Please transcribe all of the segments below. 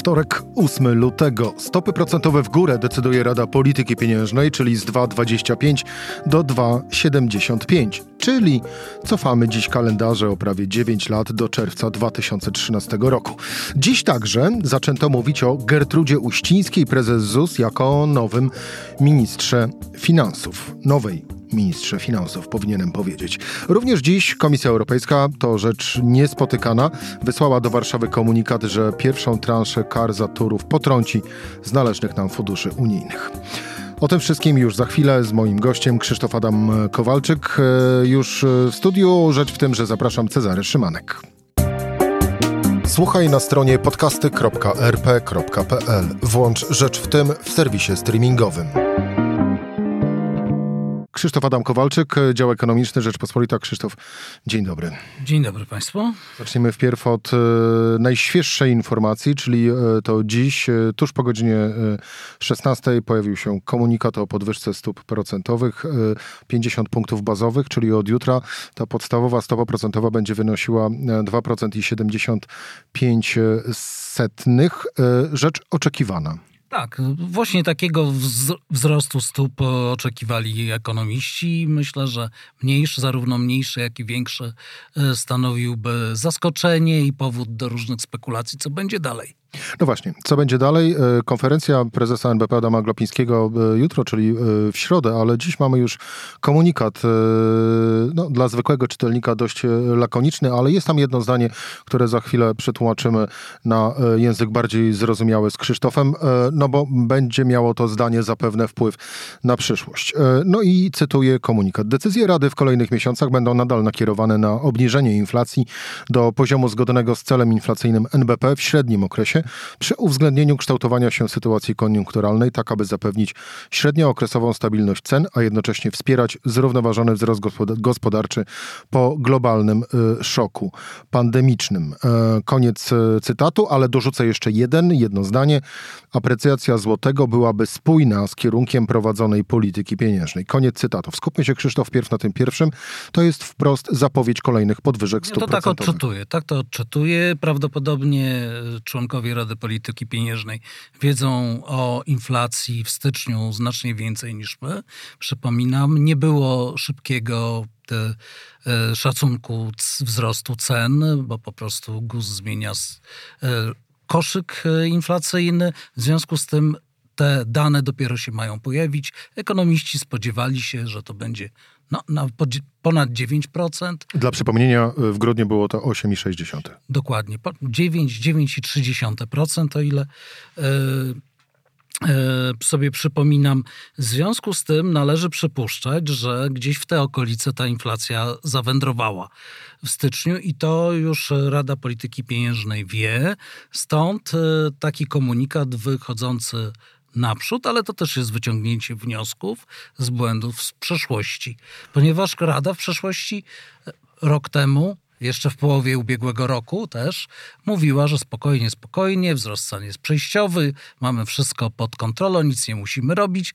Wtorek, 8 lutego. Stopy procentowe w górę decyduje Rada Polityki Pieniężnej, czyli z 2,25 do 2,75. Czyli cofamy dziś kalendarze o prawie 9 lat do czerwca 2013 roku. Dziś także zaczęto mówić o Gertrudzie Uścińskiej, prezes ZUS, jako nowym ministrze finansów. Nowej ministrze finansów, powinienem powiedzieć. Również dziś Komisja Europejska, to rzecz niespotykana, wysłała do Warszawy komunikat, że pierwszą transzę kar za turów potrąci z należnych nam funduszy unijnych. O tym wszystkim już za chwilę z moim gościem Krzysztof Adam Kowalczyk. E, już w studiu. Rzecz w tym, że zapraszam Cezary Szymanek. Słuchaj na stronie podcasty.rp.pl. Włącz Rzecz w tym w serwisie streamingowym. Krzysztof Adam Kowalczyk, dział ekonomiczny Rzeczpospolita. Krzysztof, dzień dobry. Dzień dobry Państwu. Zaczniemy wpierw od e, najświeższej informacji, czyli e, to dziś, e, tuż po godzinie 16 pojawił się komunikat o podwyżce stóp procentowych 50 punktów bazowych, czyli od jutra ta podstawowa stopa procentowa będzie wynosiła 2% i 75 setnych. Rzecz oczekiwana. Tak, właśnie takiego wzrostu stóp oczekiwali ekonomiści. Myślę, że mniejszy, zarówno mniejszy, jak i większy e, stanowiłby zaskoczenie i powód do różnych spekulacji, co będzie dalej. No właśnie, co będzie dalej? E, konferencja prezesa NBP Adama Glopińskiego e, jutro, czyli e, w środę, ale dziś mamy już komunikat no, dla zwykłego czytelnika dość lakoniczny, ale jest tam jedno zdanie, które za chwilę przetłumaczymy na język bardziej zrozumiały z Krzysztofem, no bo będzie miało to zdanie zapewne wpływ na przyszłość. No i cytuję komunikat. Decyzje Rady w kolejnych miesiącach będą nadal nakierowane na obniżenie inflacji do poziomu zgodnego z celem inflacyjnym NBP w średnim okresie przy uwzględnieniu kształtowania się sytuacji koniunkturalnej, tak aby zapewnić średniookresową stabilność cen, a jednocześnie wspierać zrównoważony wzrost gospodarczy po globalnym y, szoku pandemicznym. E, koniec y, cytatu, ale dorzucę jeszcze jeden, jedno zdanie. Aprecjacja złotego byłaby spójna z kierunkiem prowadzonej polityki pieniężnej. Koniec cytatu. Skupmy się, Krzysztof, pierw na tym pierwszym. To jest wprost zapowiedź kolejnych podwyżek stóp ja to tak odczytuję. Tak to odczytuję. Prawdopodobnie członkowie Rady Polityki Pieniężnej wiedzą o inflacji w styczniu znacznie więcej niż my. Przypominam, nie było szybkiego e, szacunku wzrostu cen, bo po prostu GUS zmienia e, koszyk e, inflacyjny. W związku z tym te dane dopiero się mają pojawić. Ekonomiści spodziewali się, że to będzie no, na ponad 9%. Dla przypomnienia, w grudniu było to 8,6%. Dokładnie, 9, 9,3%, o ile yy, yy, sobie przypominam. W związku z tym należy przypuszczać, że gdzieś w te okolice ta inflacja zawędrowała w styczniu i to już Rada Polityki Pieniężnej wie. Stąd yy, taki komunikat wychodzący naprzód, ale to też jest wyciągnięcie wniosków z błędów z przeszłości. Ponieważ Rada w przeszłości e, rok temu jeszcze w połowie ubiegłego roku też mówiła, że spokojnie, spokojnie, wzrost cen jest przejściowy, mamy wszystko pod kontrolą, nic nie musimy robić,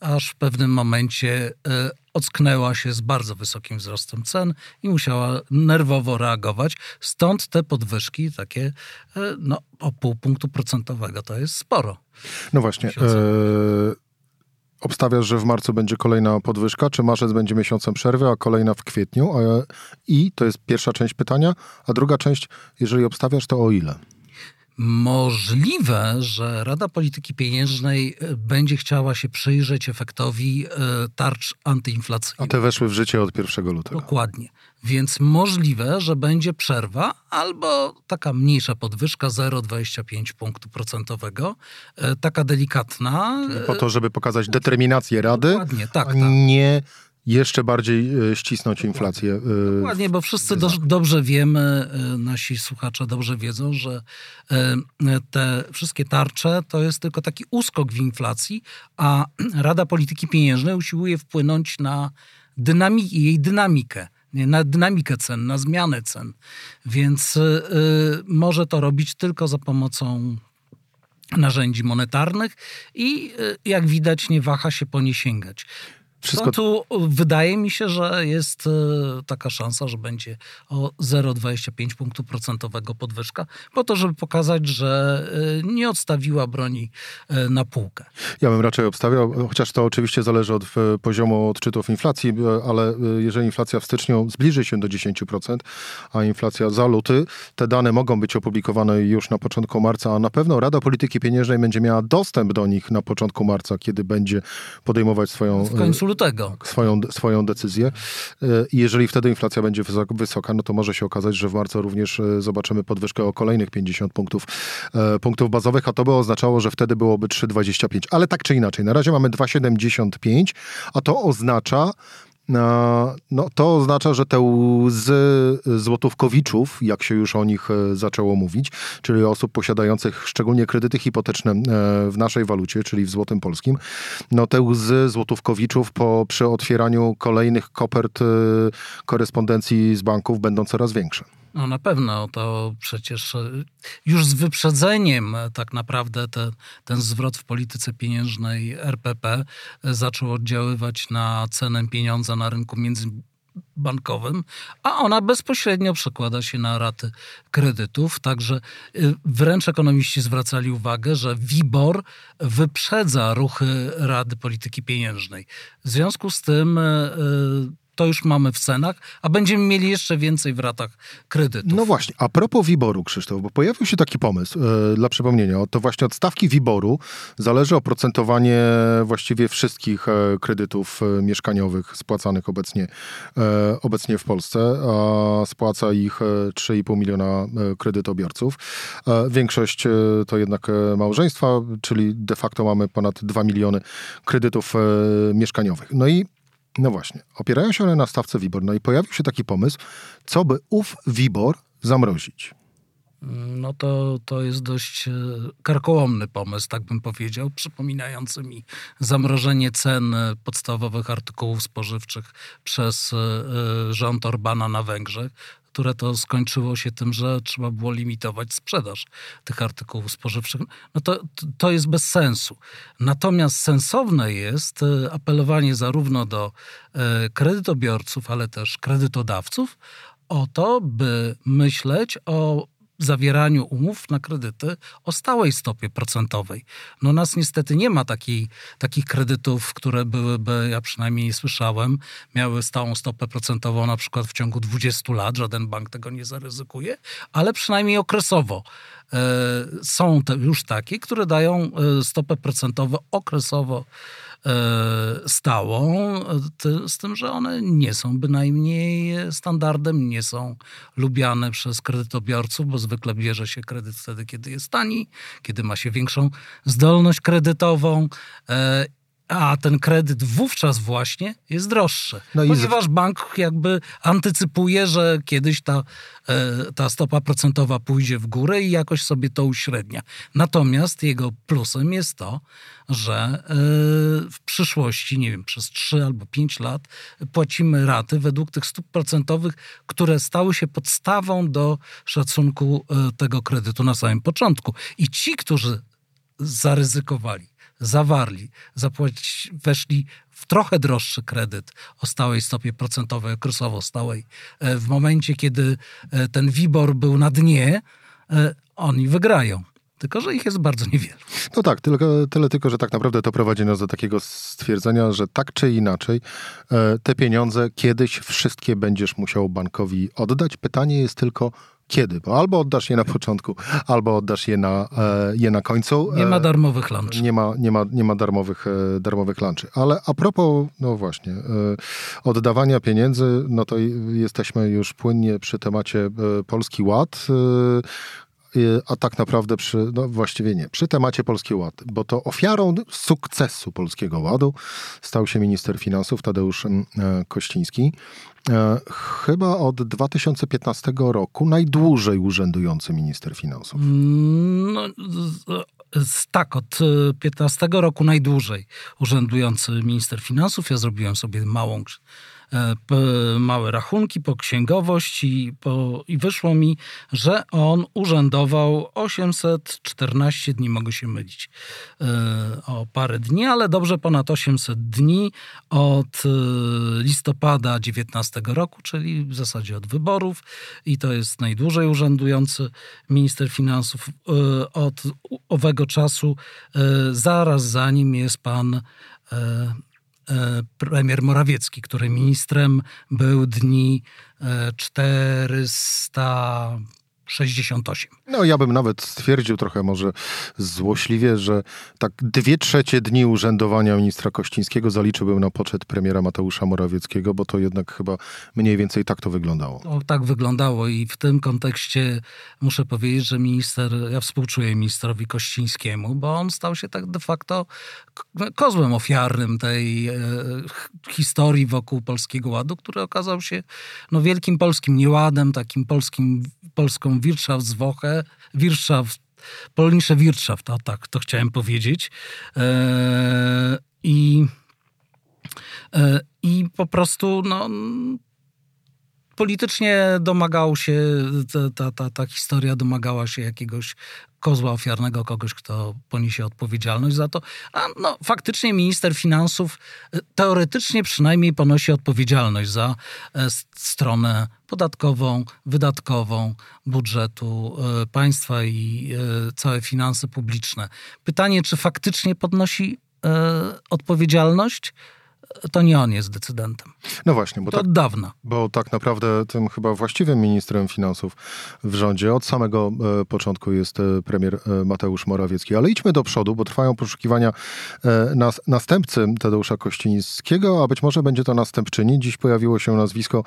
aż w pewnym momencie e, ocknęła się z bardzo wysokim wzrostem cen i musiała nerwowo reagować. Stąd te podwyżki takie e, no, o pół punktu procentowego to jest sporo. No właśnie. Obstawiasz, że w marcu będzie kolejna podwyżka, czy marzec będzie miesiącem przerwy, a kolejna w kwietniu? I to jest pierwsza część pytania, a druga część, jeżeli obstawiasz, to o ile? Możliwe, że Rada Polityki Pieniężnej e, będzie chciała się przyjrzeć efektowi e, tarcz antyinflacyjnych. A te weszły w życie od 1 lutego. Dokładnie. Więc możliwe, że będzie przerwa albo taka mniejsza podwyżka 0,25 punktu procentowego, e, taka delikatna. Po to, żeby pokazać determinację Rady, Dokładnie, tak, tak. nie jeszcze bardziej e, ścisnąć inflację. E, Dokładnie, bo wszyscy do, dobrze wiemy, e, nasi słuchacze dobrze wiedzą, że te wszystkie tarcze to jest tylko taki uskok w inflacji, a Rada Polityki Pieniężnej usiłuje wpłynąć na dynami- jej dynamikę na dynamikę cen, na zmianę cen. Więc może to robić tylko za pomocą narzędzi monetarnych i jak widać nie waha się po nie sięgać. Wszystko... No tu wydaje mi się, że jest e, taka szansa, że będzie o 0,25 punktu procentowego podwyżka, po to, żeby pokazać, że e, nie odstawiła broni e, na półkę. Ja bym raczej obstawiał, chociaż to oczywiście zależy od poziomu odczytów inflacji, ale jeżeli inflacja w styczniu zbliży się do 10%, a inflacja za luty, te dane mogą być opublikowane już na początku marca, a na pewno Rada Polityki Pieniężnej będzie miała dostęp do nich na początku marca, kiedy będzie podejmować swoją... Lutego. Swoją, swoją decyzję. E, jeżeli wtedy inflacja będzie wysoka, no to może się okazać, że w marcu również e, zobaczymy podwyżkę o kolejnych 50 punktów, e, punktów bazowych, a to by oznaczało, że wtedy byłoby 3,25. Ale tak czy inaczej, na razie mamy 2,75, a to oznacza, no, to oznacza, że te łzy złotówkowiczów, jak się już o nich e, zaczęło mówić, czyli osób posiadających szczególnie kredyty hipoteczne e, w naszej walucie, czyli w złotym polskim, no te łzy złotówkowiczów po, przy otwieraniu kolejnych kopert e, korespondencji z banków będą coraz większe. No na pewno, to przecież e, już z wyprzedzeniem e, tak naprawdę te, ten zwrot w polityce pieniężnej RPP e, zaczął oddziaływać na cenę pieniądza na rynku międzybankowym, a ona bezpośrednio przekłada się na raty kredytów. Także wręcz ekonomiści zwracali uwagę, że WIBOR wyprzedza ruchy Rady Polityki Pieniężnej. W związku z tym to już mamy w cenach, a będziemy mieli jeszcze więcej w ratach kredytów. No właśnie, a propos Wiboru, Krzysztof, bo pojawił się taki pomysł, yy, dla przypomnienia, to właśnie od stawki Wiboru zależy oprocentowanie właściwie wszystkich e, kredytów e, mieszkaniowych spłacanych obecnie, obecnie w Polsce, a spłaca ich 3,5 miliona kredytobiorców. Większość to jednak małżeństwa, czyli de facto mamy ponad 2 miliony kredytów mieszkaniowych. No i no właśnie, opierają się one na stawce WIBOR. No i pojawił się taki pomysł, co by ów WIBOR zamrozić. No to, to jest dość e, karkołomny pomysł, tak bym powiedział, przypominający mi zamrożenie cen podstawowych artykułów spożywczych przez e, e, rząd Orbana na Węgrzech które to skończyło się tym, że trzeba było limitować sprzedaż tych artykułów spożywczych, no to, to jest bez sensu. Natomiast sensowne jest e, apelowanie zarówno do e, kredytobiorców, ale też kredytodawców o to, by myśleć o zawieraniu umów na kredyty o stałej stopie procentowej. No nas niestety nie ma takiej, takich kredytów, które byłyby, ja przynajmniej nie słyszałem, miały stałą stopę procentową na przykład w ciągu 20 lat, żaden bank tego nie zaryzykuje, ale przynajmniej okresowo. E, są już takie, które dają e, stopę procentową okresowo stałą, z tym, że one nie są bynajmniej standardem, nie są lubiane przez kredytobiorców, bo zwykle bierze się kredyt wtedy, kiedy jest tani, kiedy ma się większą zdolność kredytową e, a ten kredyt wówczas właśnie jest droższy. No ponieważ z... bank jakby antycypuje, że kiedyś ta, e, ta stopa procentowa pójdzie w górę i jakoś sobie to uśrednia. Natomiast jego plusem jest to, że e, w przyszłości, nie wiem, przez 3 albo 5 lat płacimy raty według tych stóp procentowych, które stały się podstawą do szacunku e, tego kredytu na samym początku. I ci, którzy zaryzykowali zawarli, zapłaci, weszli w trochę droższy kredyt o stałej stopie procentowej, okresowo stałej. E, w momencie, kiedy e, ten WIBOR był na dnie, e, oni wygrają. Tylko, że ich jest bardzo niewiele. No tak, tylko, tyle tylko, że tak naprawdę to prowadzi nas do takiego stwierdzenia, że tak czy inaczej te pieniądze kiedyś wszystkie będziesz musiał bankowi oddać. Pytanie jest tylko, kiedy, bo albo oddasz je na początku, albo oddasz je na, e, je na końcu. Nie ma e, darmowych lunchy. Nie ma, nie ma, nie ma darmowych, e, darmowych lunchy. Ale a propos, no właśnie, oddawania pieniędzy, no to jesteśmy już płynnie przy temacie Polski Ład a tak naprawdę przy, no właściwie nie, przy temacie Polski Ład, bo to ofiarą sukcesu Polskiego Ładu stał się minister finansów Tadeusz Kościński. E, chyba od 2015 roku najdłużej urzędujący minister finansów. Mm, no, tak, od 15 roku najdłużej urzędujący minister finansów. Ja zrobiłem sobie małą małe rachunki po księgowość i, po, i wyszło mi, że on urzędował 814 dni, mogę się mylić o parę dni, ale dobrze ponad 800 dni od listopada 19 roku, czyli w zasadzie od wyborów i to jest najdłużej urzędujący minister finansów od owego czasu, zaraz za nim jest pan E, e, premier Morawiecki, który ministrem był dni 400 e, 68. No ja bym nawet stwierdził trochę może złośliwie, że tak dwie trzecie dni urzędowania ministra Kościńskiego zaliczyłbym na poczet premiera Mateusza Morawieckiego, bo to jednak chyba mniej więcej tak to wyglądało. No, tak wyglądało i w tym kontekście muszę powiedzieć, że minister, ja współczuję ministrowi Kościńskiemu, bo on stał się tak de facto kozłem ofiarnym tej e, historii wokół Polskiego Ładu, który okazał się no, wielkim polskim nieładem, takim polskim, polską Wirtschaftswoche, Wirtschaft, polnische Wirtschaft, to tak, to chciałem powiedzieć. E, I, e, I po prostu no, politycznie domagał się, ta, ta, ta historia domagała się jakiegoś kozła ofiarnego, kogoś, kto poniesie odpowiedzialność za to. A no, faktycznie minister finansów e, teoretycznie przynajmniej ponosi odpowiedzialność za e, stronę podatkową, wydatkową budżetu e, państwa i całe finanse publiczne. Pytanie, czy faktycznie podnosi odpowiedzialność? To nie on jest decydentem. No właśnie, bo to tak, od dawna. Bo tak naprawdę tym chyba właściwym ministrem finansów w rządzie od samego e, początku jest e, premier e, Mateusz Morawiecki. Ale idźmy do przodu, bo trwają poszukiwania nas, następcy Tadeusza Kościńskiego, a być może będzie to następczyni. Dziś pojawiło się nazwisko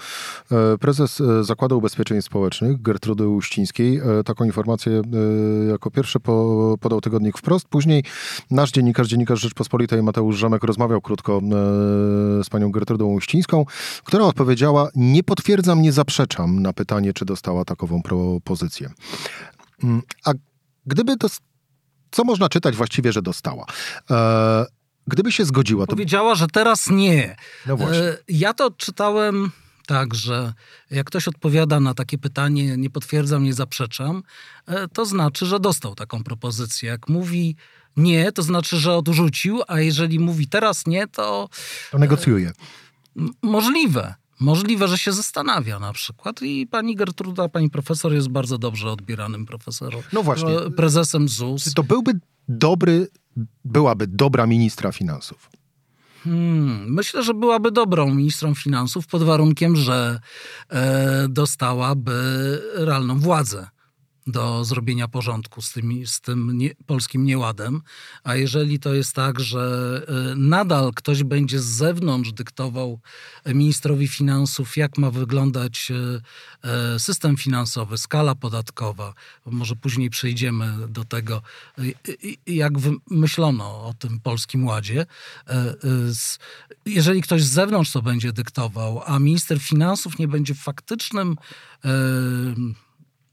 prezes Zakładu Ubezpieczeń Społecznych Gertrudy Uścińskiej. taką informację jako pierwszy po, podał tygodnik wprost. Później nasz dziennikarz, dziennikarz Rzeczpospolitej Mateusz Rzemek rozmawiał krótko z panią Gertrudą Uścińską, która odpowiedziała: Nie potwierdzam, nie zaprzeczam na pytanie, czy dostała takową propozycję. Mm, a gdyby to. Co można czytać właściwie, że dostała? E, gdyby się zgodziła, to. Powiedziała, że teraz nie. No właśnie. E, ja to czytałem tak, że jak ktoś odpowiada na takie pytanie, nie potwierdzam, nie zaprzeczam, e, to znaczy, że dostał taką propozycję. Jak mówi nie, to znaczy, że odrzucił, a jeżeli mówi teraz nie, to. To negocjuje. Możliwe. Możliwe, że się zastanawia na przykład i pani Gertruda, pani profesor jest bardzo dobrze odbieranym profesorem. No właśnie. Prezesem ZUS. To byłby dobry, byłaby dobra ministra finansów. Hmm, myślę, że byłaby dobrą ministrą finansów pod warunkiem, że e, dostałaby realną władzę do zrobienia porządku z, tymi, z tym nie, polskim nieładem. A jeżeli to jest tak, że e, nadal ktoś będzie z zewnątrz dyktował ministrowi finansów, jak ma wyglądać e, system finansowy, skala podatkowa, może później przejdziemy do tego, jak myślono o tym polskim ładzie. Jeżeli ktoś z zewnątrz to będzie dyktował, a minister finansów nie będzie faktycznym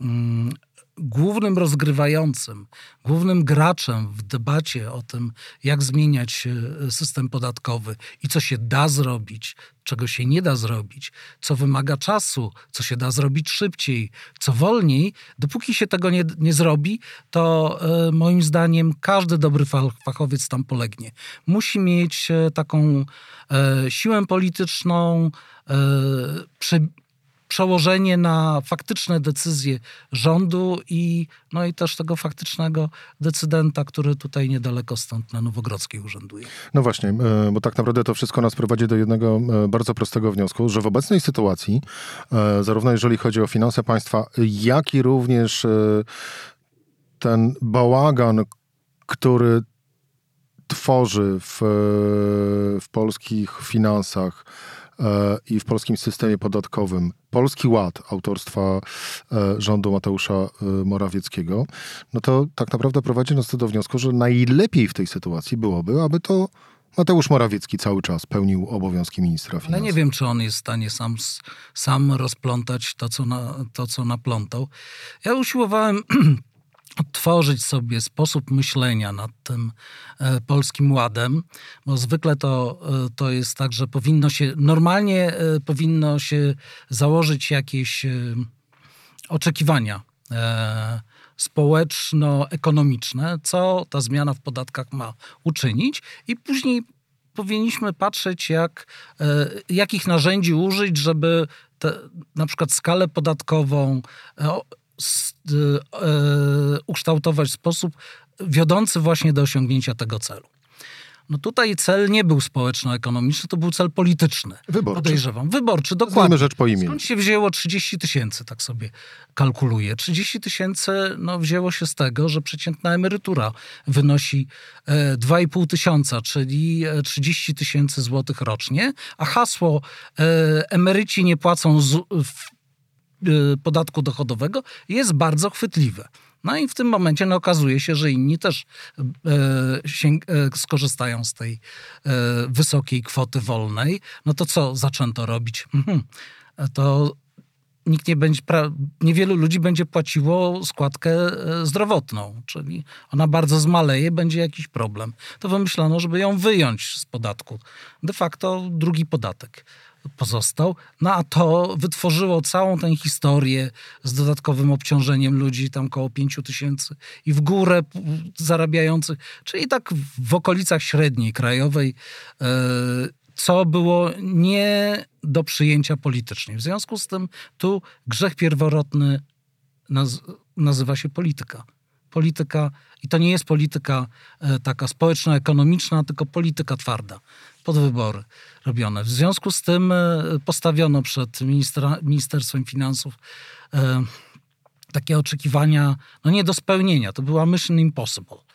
mm, głównym rozgrywającym, głównym graczem w debacie o tym, jak zmieniać e, system podatkowy i co się da zrobić, czego się nie da zrobić, co wymaga czasu, co się da zrobić szybciej, co wolniej, dopóki się tego nie, nie zrobi, to e, moim zdaniem każdy dobry fachowiec tam polegnie. Musi mieć e, taką siłę polityczną, przełożenie na faktyczne decyzje rządu i, no i też tego faktycznego decydenta, który tutaj niedaleko stąd na Nowogrodzkiej urzęduje. No właśnie, e, bo tak naprawdę to wszystko nas prowadzi do jednego e, bardzo prostego wniosku, że w obecnej sytuacji, e, zarówno jeżeli chodzi o finanse państwa, jak i również ten bałagan, który tworzy w, w polskich finansach, i w polskim systemie podatkowym Polski Ład autorstwa e, rządu Mateusza e, Morawieckiego, no to tak naprawdę prowadzi nas to do wniosku, że najlepiej w tej sytuacji byłoby, aby to Mateusz Morawiecki cały czas pełnił obowiązki ministra finansów. Ale nie wiem, czy on jest w stanie sam, sam rozplątać to co, na, to, co naplątał. Ja usiłowałem odtworzyć sobie sposób myślenia nad tym e, polskim ładem, bo zwykle to, e, to jest tak, że powinno się, normalnie e, powinno się założyć jakieś oczekiwania społeczno-ekonomiczne, co ta zmiana w podatkach ma uczynić i później powinniśmy patrzeć, jak, jakich narzędzi użyć, żeby te, na przykład skalę podatkową, ukształtować w sposób wiodący właśnie do osiągnięcia tego celu. No tutaj cel nie był społeczno-ekonomiczny, to był cel polityczny. Wyborczy. Podejrzewam. Wyborczy, dokładnie. Znamy rzecz po imieniu. Skąd się wzięło 30 tysięcy, tak sobie kalkuluję. 30 tysięcy no, wzięło się z tego, że przeciętna emerytura wynosi e, 2,5 tysiąca, czyli 30 e, tysięcy złotych rocznie, a hasło e, emeryci nie płacą z, w, podatku dochodowego jest bardzo chwytliwe. No i w tym momencie no, okazuje się, że inni też e, e, skorzystają z tej e, wysokiej kwoty wolnej. No to co zaczęto robić? Mhm. To nikt nie będzie, niewielu ludzi będzie płaciło składkę e, zdrowotną, czyli ona bardzo zmaleje, będzie jakiś problem. To wymyślono, żeby ją wyjąć z podatku. De facto drugi podatek pozostał. No a to wytworzyło całą tę historię z dodatkowym obciążeniem ludzi, tam koło 5 tysięcy i w górę zarabiających, czyli tak w okolicach średniej krajowej, e, co było nie do przyjęcia politycznie. W związku z tym tu grzech pierworodny naz nazywa się polityka. Polityka, i to nie jest polityka e, taka społeczno-ekonomiczna, tylko polityka twarda pod wybory robione. W związku z tym e, postawiono przed ministra, Ministerstwem Finansów e, takie oczekiwania no nie do spełnienia. To była mission impossible.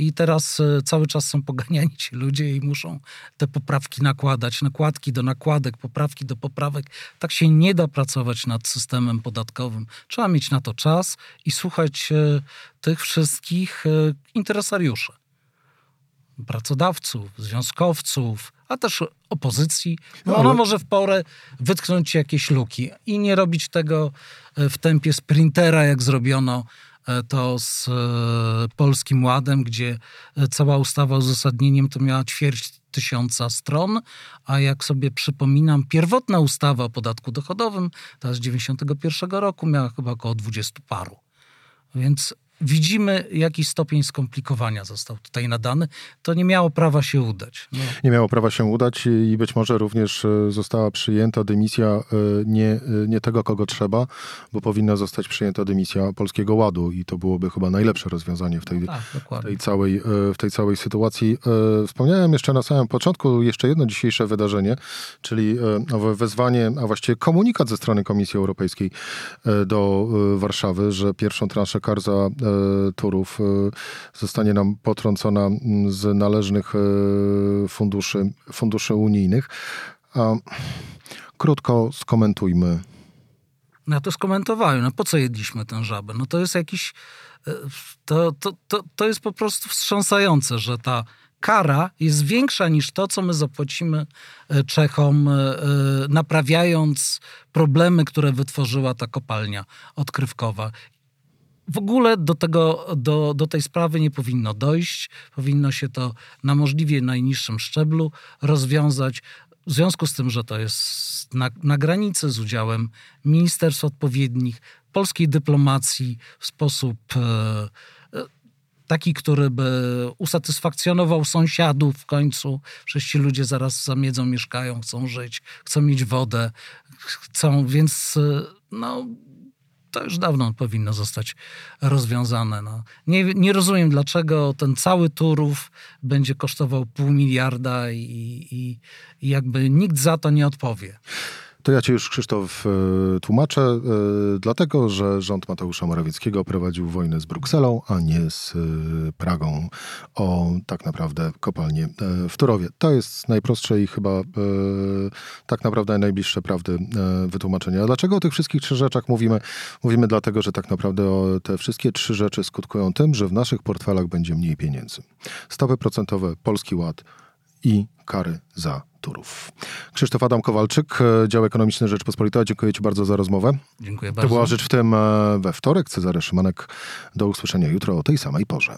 I teraz e, cały czas są poganiani ci ludzie i muszą te poprawki nakładać, nakładki do nakładek, poprawki do poprawek. Tak się nie da pracować nad systemem podatkowym. Trzeba mieć na to czas i słuchać tych wszystkich interesariuszy pracodawców, związkowców, a też opozycji, no ona może w porę wytknąć jakieś luki i nie robić tego e, w tempie sprintera, jak zrobiono e, to z e, Polskim Ładem, gdzie cała ustawa uzasadnieniem to miała ćwierć tysiąca stron, a jak sobie przypominam, pierwotna ustawa o podatku dochodowym, ta z 91 roku, miała chyba około 20 paru. Więc widzimy, jaki stopień skomplikowania został tutaj nadany. To nie miało prawa się udać. No. Nie miało prawa się udać i być może również e, została przyjęta dymisja e, nie, e, nie tego, kogo trzeba, bo powinna zostać przyjęta dymisja Polskiego Ładu i to byłoby chyba najlepsze rozwiązanie w tej, tak, w tej, całej, w tej całej sytuacji. Wspomniałem jeszcze na samym początku jeszcze jedno dzisiejsze wydarzenie, czyli wezwanie, a właściwie komunikat ze strony Komisji Europejskiej do Warszawy, że pierwszą transzę kar za turów e, zostanie nam potrącona z należnych e, funduszy, funduszy unijnych. Krótko skomentujmy. No ja to skomentowałem. No po co jedliśmy tę żabę? No to jest jakiś... To, to, to, to jest po prostu wstrząsające, że ta kara jest większa niż to, co my zapłacimy Czechom, naprawiając problemy, które wytworzyła ta kopalnia odkrywkowa w ogóle do, tego, do, do tej sprawy nie powinno dojść. Powinno się to na możliwie najniższym szczeblu rozwiązać. W związku z tym, że to jest na, na granicy z udziałem ministerstw odpowiednich, polskiej dyplomacji w sposób e, e, taki, który by usatysfakcjonował sąsiadów w końcu. Przecież ci ludzie zaraz zamiedzą, mieszkają, chcą żyć, chcą mieć wodę, chcą, więc e, no, to już dawno powinno zostać rozwiązane. No. Nie, nie rozumiem, dlaczego ten cały Turów będzie kosztował pół miliarda i, i, i jakby nikt za to nie odpowie. To ja ci już, Krzysztof, e, tłumaczę, e, dlatego, że rząd Mateusza Morawieckiego prowadził wojnę z Brukselą, a nie z e, Pragą o tak naprawdę kopalnię w Turowie. To jest najprostsze i chyba tak naprawdę najbliższe prawdy wytłumaczenie. A dlaczego o tych wszystkich trzech rzeczach mówimy? Mówimy dlatego, że tak naprawdę te wszystkie trzy rzeczy skutkują tym, że w naszych portfelach będzie mniej pieniędzy. Stopy procentowe, Polski Ład i kary za Turów. Krzysztof Adam Kowalczyk, e, dział ekonomiczny Rzeczpospolita. Dziękuję Ci bardzo za rozmowę. Dziękuję To bardzo. była rzecz w tym e, we wtorek. Cezary Szymanek. Do usłyszenia jutro o tej samej porze.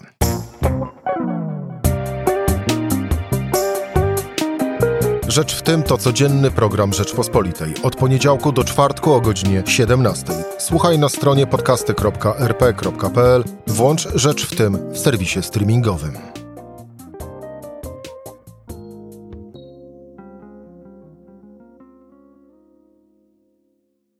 Rzecz w tym to codzienny program Rzeczpospolitej. Od poniedziałku do czwartku o godzinie 17. Słuchaj na stronie podcasty.rp.pl. Włącz Rzecz w tym w serwisie streamingowym.